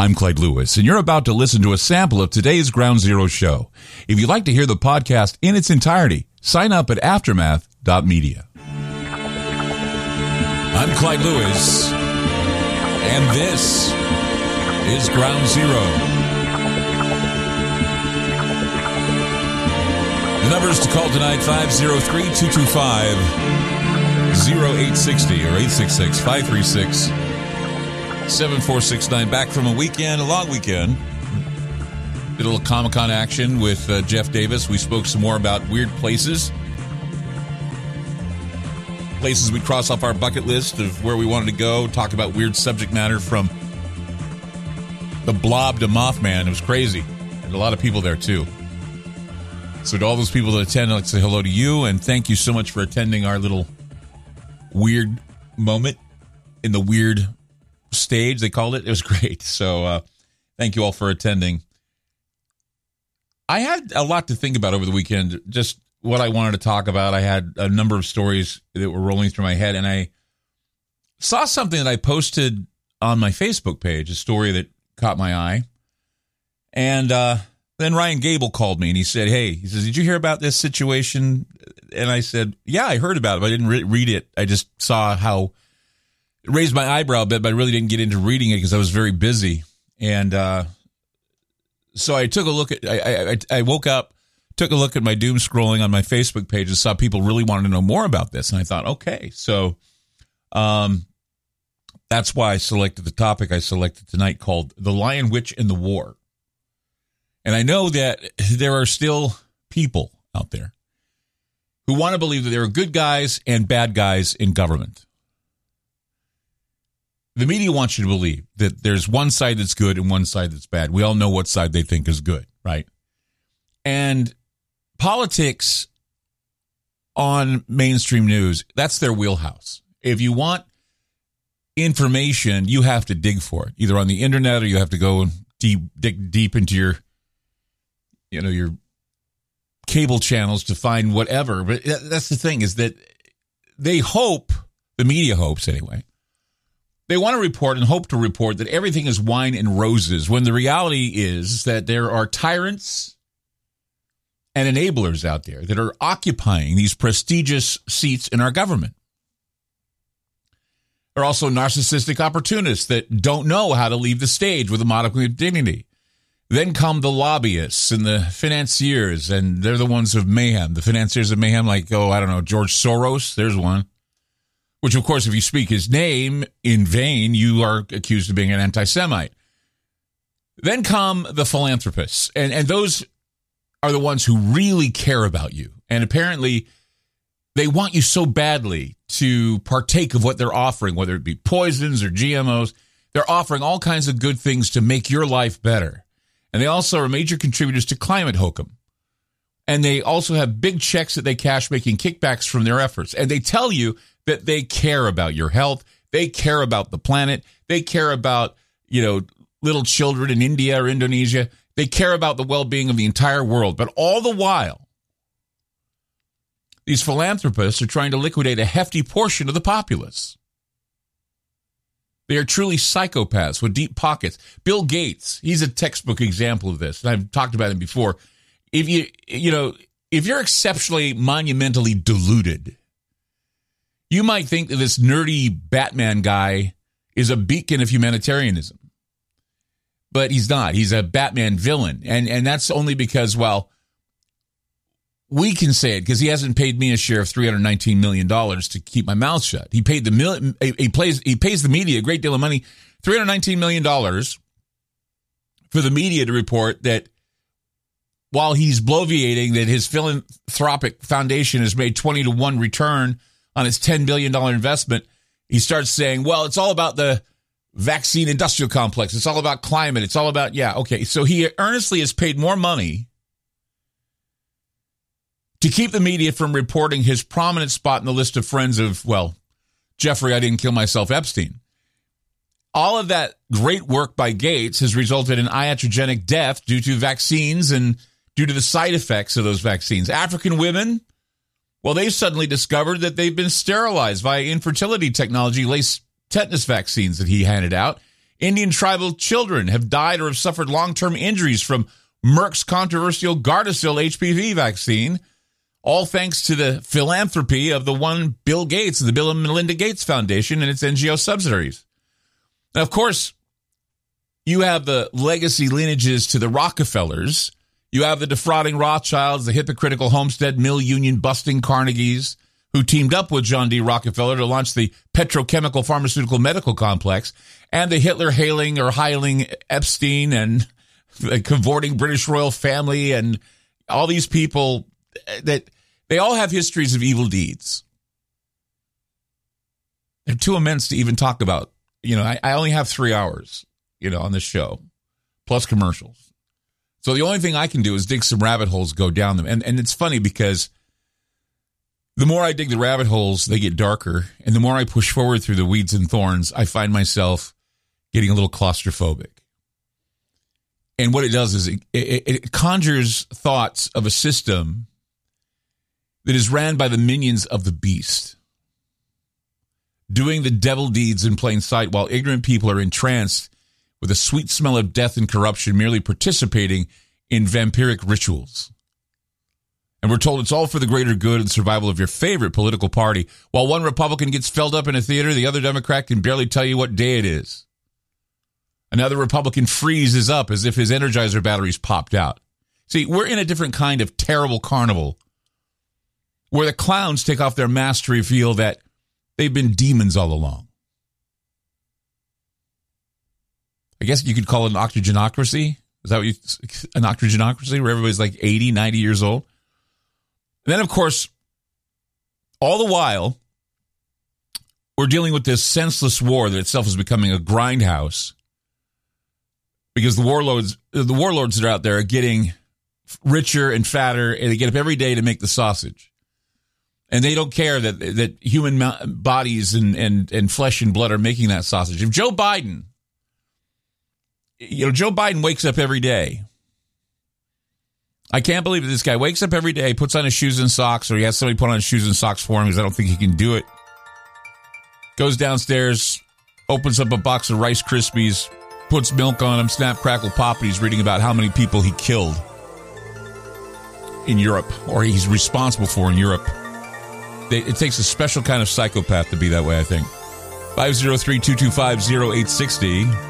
I'm Clyde Lewis, and you're about to listen to a sample of today's Ground Zero show. If you'd like to hear the podcast in its entirety, sign up at aftermath.media. I'm Clyde Lewis, and this is Ground Zero. The numbers to call tonight 503 225 0860 or 866 536 7469. Back from a weekend, a long weekend. Did a little Comic Con action with uh, Jeff Davis. We spoke some more about weird places. Places we cross off our bucket list of where we wanted to go. Talk about weird subject matter from the blob to Mothman. It was crazy. And a lot of people there too. So to all those people that attend, I'd like to say hello to you and thank you so much for attending our little weird moment in the weird stage they called it. It was great. So uh, thank you all for attending. I had a lot to think about over the weekend. Just what I wanted to talk about. I had a number of stories that were rolling through my head, and I saw something that I posted on my Facebook page, a story that caught my eye. And uh, then Ryan Gable called me and he said, Hey, he says, Did you hear about this situation? And I said, Yeah, I heard about it, but I didn't re- read it. I just saw how raised my eyebrow a bit, but I really didn't get into reading it because I was very busy. And uh, so I took a look at. I, I, I woke up, took a look at my doom scrolling on my Facebook page, and saw people really wanted to know more about this. And I thought, okay, so um, that's why I selected the topic I selected tonight called "The Lion, Witch, and the War." And I know that there are still people out there who want to believe that there are good guys and bad guys in government the media wants you to believe that there's one side that's good and one side that's bad. We all know what side they think is good, right? And politics on mainstream news, that's their wheelhouse. If you want information, you have to dig for it, either on the internet or you have to go and deep, dig deep into your, you know, your cable channels to find whatever. But that's the thing is that they hope, the media hopes anyway, they want to report and hope to report that everything is wine and roses when the reality is that there are tyrants and enablers out there that are occupying these prestigious seats in our government. There are also narcissistic opportunists that don't know how to leave the stage with a modicum of dignity. Then come the lobbyists and the financiers, and they're the ones of mayhem. The financiers of mayhem, like, oh, I don't know, George Soros, there's one which of course, if you speak his name in vain, you are accused of being an anti Semite. Then come the philanthropists, and, and those are the ones who really care about you. And apparently, they want you so badly to partake of what they're offering, whether it be poisons or GMOs. They're offering all kinds of good things to make your life better. And they also are major contributors to Climate Hokum. And they also have big checks that they cash making kickbacks from their efforts. And they tell you that they care about your health. They care about the planet. They care about, you know, little children in India or Indonesia. They care about the well being of the entire world. But all the while, these philanthropists are trying to liquidate a hefty portion of the populace. They are truly psychopaths with deep pockets. Bill Gates, he's a textbook example of this. And I've talked about him before. If you, you know, if you're exceptionally monumentally deluded, you might think that this nerdy Batman guy is a beacon of humanitarianism. But he's not. He's a Batman villain. And and that's only because, well, we can say it because he hasn't paid me a share of $319 million to keep my mouth shut. He paid the million, he plays, he pays the media a great deal of money, $319 million for the media to report that while he's bloviating that his philanthropic foundation has made 20 to 1 return on his $10 billion investment, he starts saying, well, it's all about the vaccine industrial complex. It's all about climate. It's all about, yeah, okay. So he earnestly has paid more money to keep the media from reporting his prominent spot in the list of friends of, well, Jeffrey, I didn't kill myself, Epstein. All of that great work by Gates has resulted in iatrogenic death due to vaccines and due to the side effects of those vaccines. African women well, they've suddenly discovered that they've been sterilized via infertility technology laced tetanus vaccines that he handed out Indian tribal children have died or have suffered long term injuries from Merck's controversial Gardasil HPV vaccine, all thanks to the philanthropy of the one Bill Gates, the Bill and Melinda Gates Foundation, and its NGO subsidiaries. Now, of course, you have the legacy lineages to the Rockefellers. You have the defrauding Rothschilds, the hypocritical Homestead Mill Union busting Carnegies, who teamed up with John D. Rockefeller to launch the petrochemical pharmaceutical medical complex, and the Hitler hailing or hiling Epstein and the cavorting British royal family and all these people that they all have histories of evil deeds. They're too immense to even talk about. You know, I, I only have three hours, you know, on this show, plus commercials. So the only thing I can do is dig some rabbit holes, go down them. And and it's funny because the more I dig the rabbit holes, they get darker. And the more I push forward through the weeds and thorns, I find myself getting a little claustrophobic. And what it does is it, it, it conjures thoughts of a system that is ran by the minions of the beast, doing the devil deeds in plain sight while ignorant people are entranced with a sweet smell of death and corruption, merely participating in vampiric rituals. And we're told it's all for the greater good and survival of your favorite political party. While one Republican gets filled up in a theater, the other Democrat can barely tell you what day it is. Another Republican freezes up as if his Energizer batteries popped out. See, we're in a different kind of terrible carnival where the clowns take off their masks to reveal that they've been demons all along. I guess you could call it an octogenocracy. Is that what you, an octogenocracy where everybody's like 80, 90 years old? And then, of course, all the while, we're dealing with this senseless war that itself is becoming a grindhouse because the warlords, the warlords that are out there are getting richer and fatter, and they get up every day to make the sausage. And they don't care that that human bodies and, and, and flesh and blood are making that sausage. If Joe Biden, you know, Joe Biden wakes up every day I can't believe this guy wakes up every day, puts on his shoes and socks, or he has somebody put on his shoes and socks for him because I don't think he can do it. Goes downstairs, opens up a box of Rice Krispies, puts milk on them, snap, crackle, pop, and he's reading about how many people he killed in Europe, or he's responsible for in Europe. It takes a special kind of psychopath to be that way, I think. 503 225 0860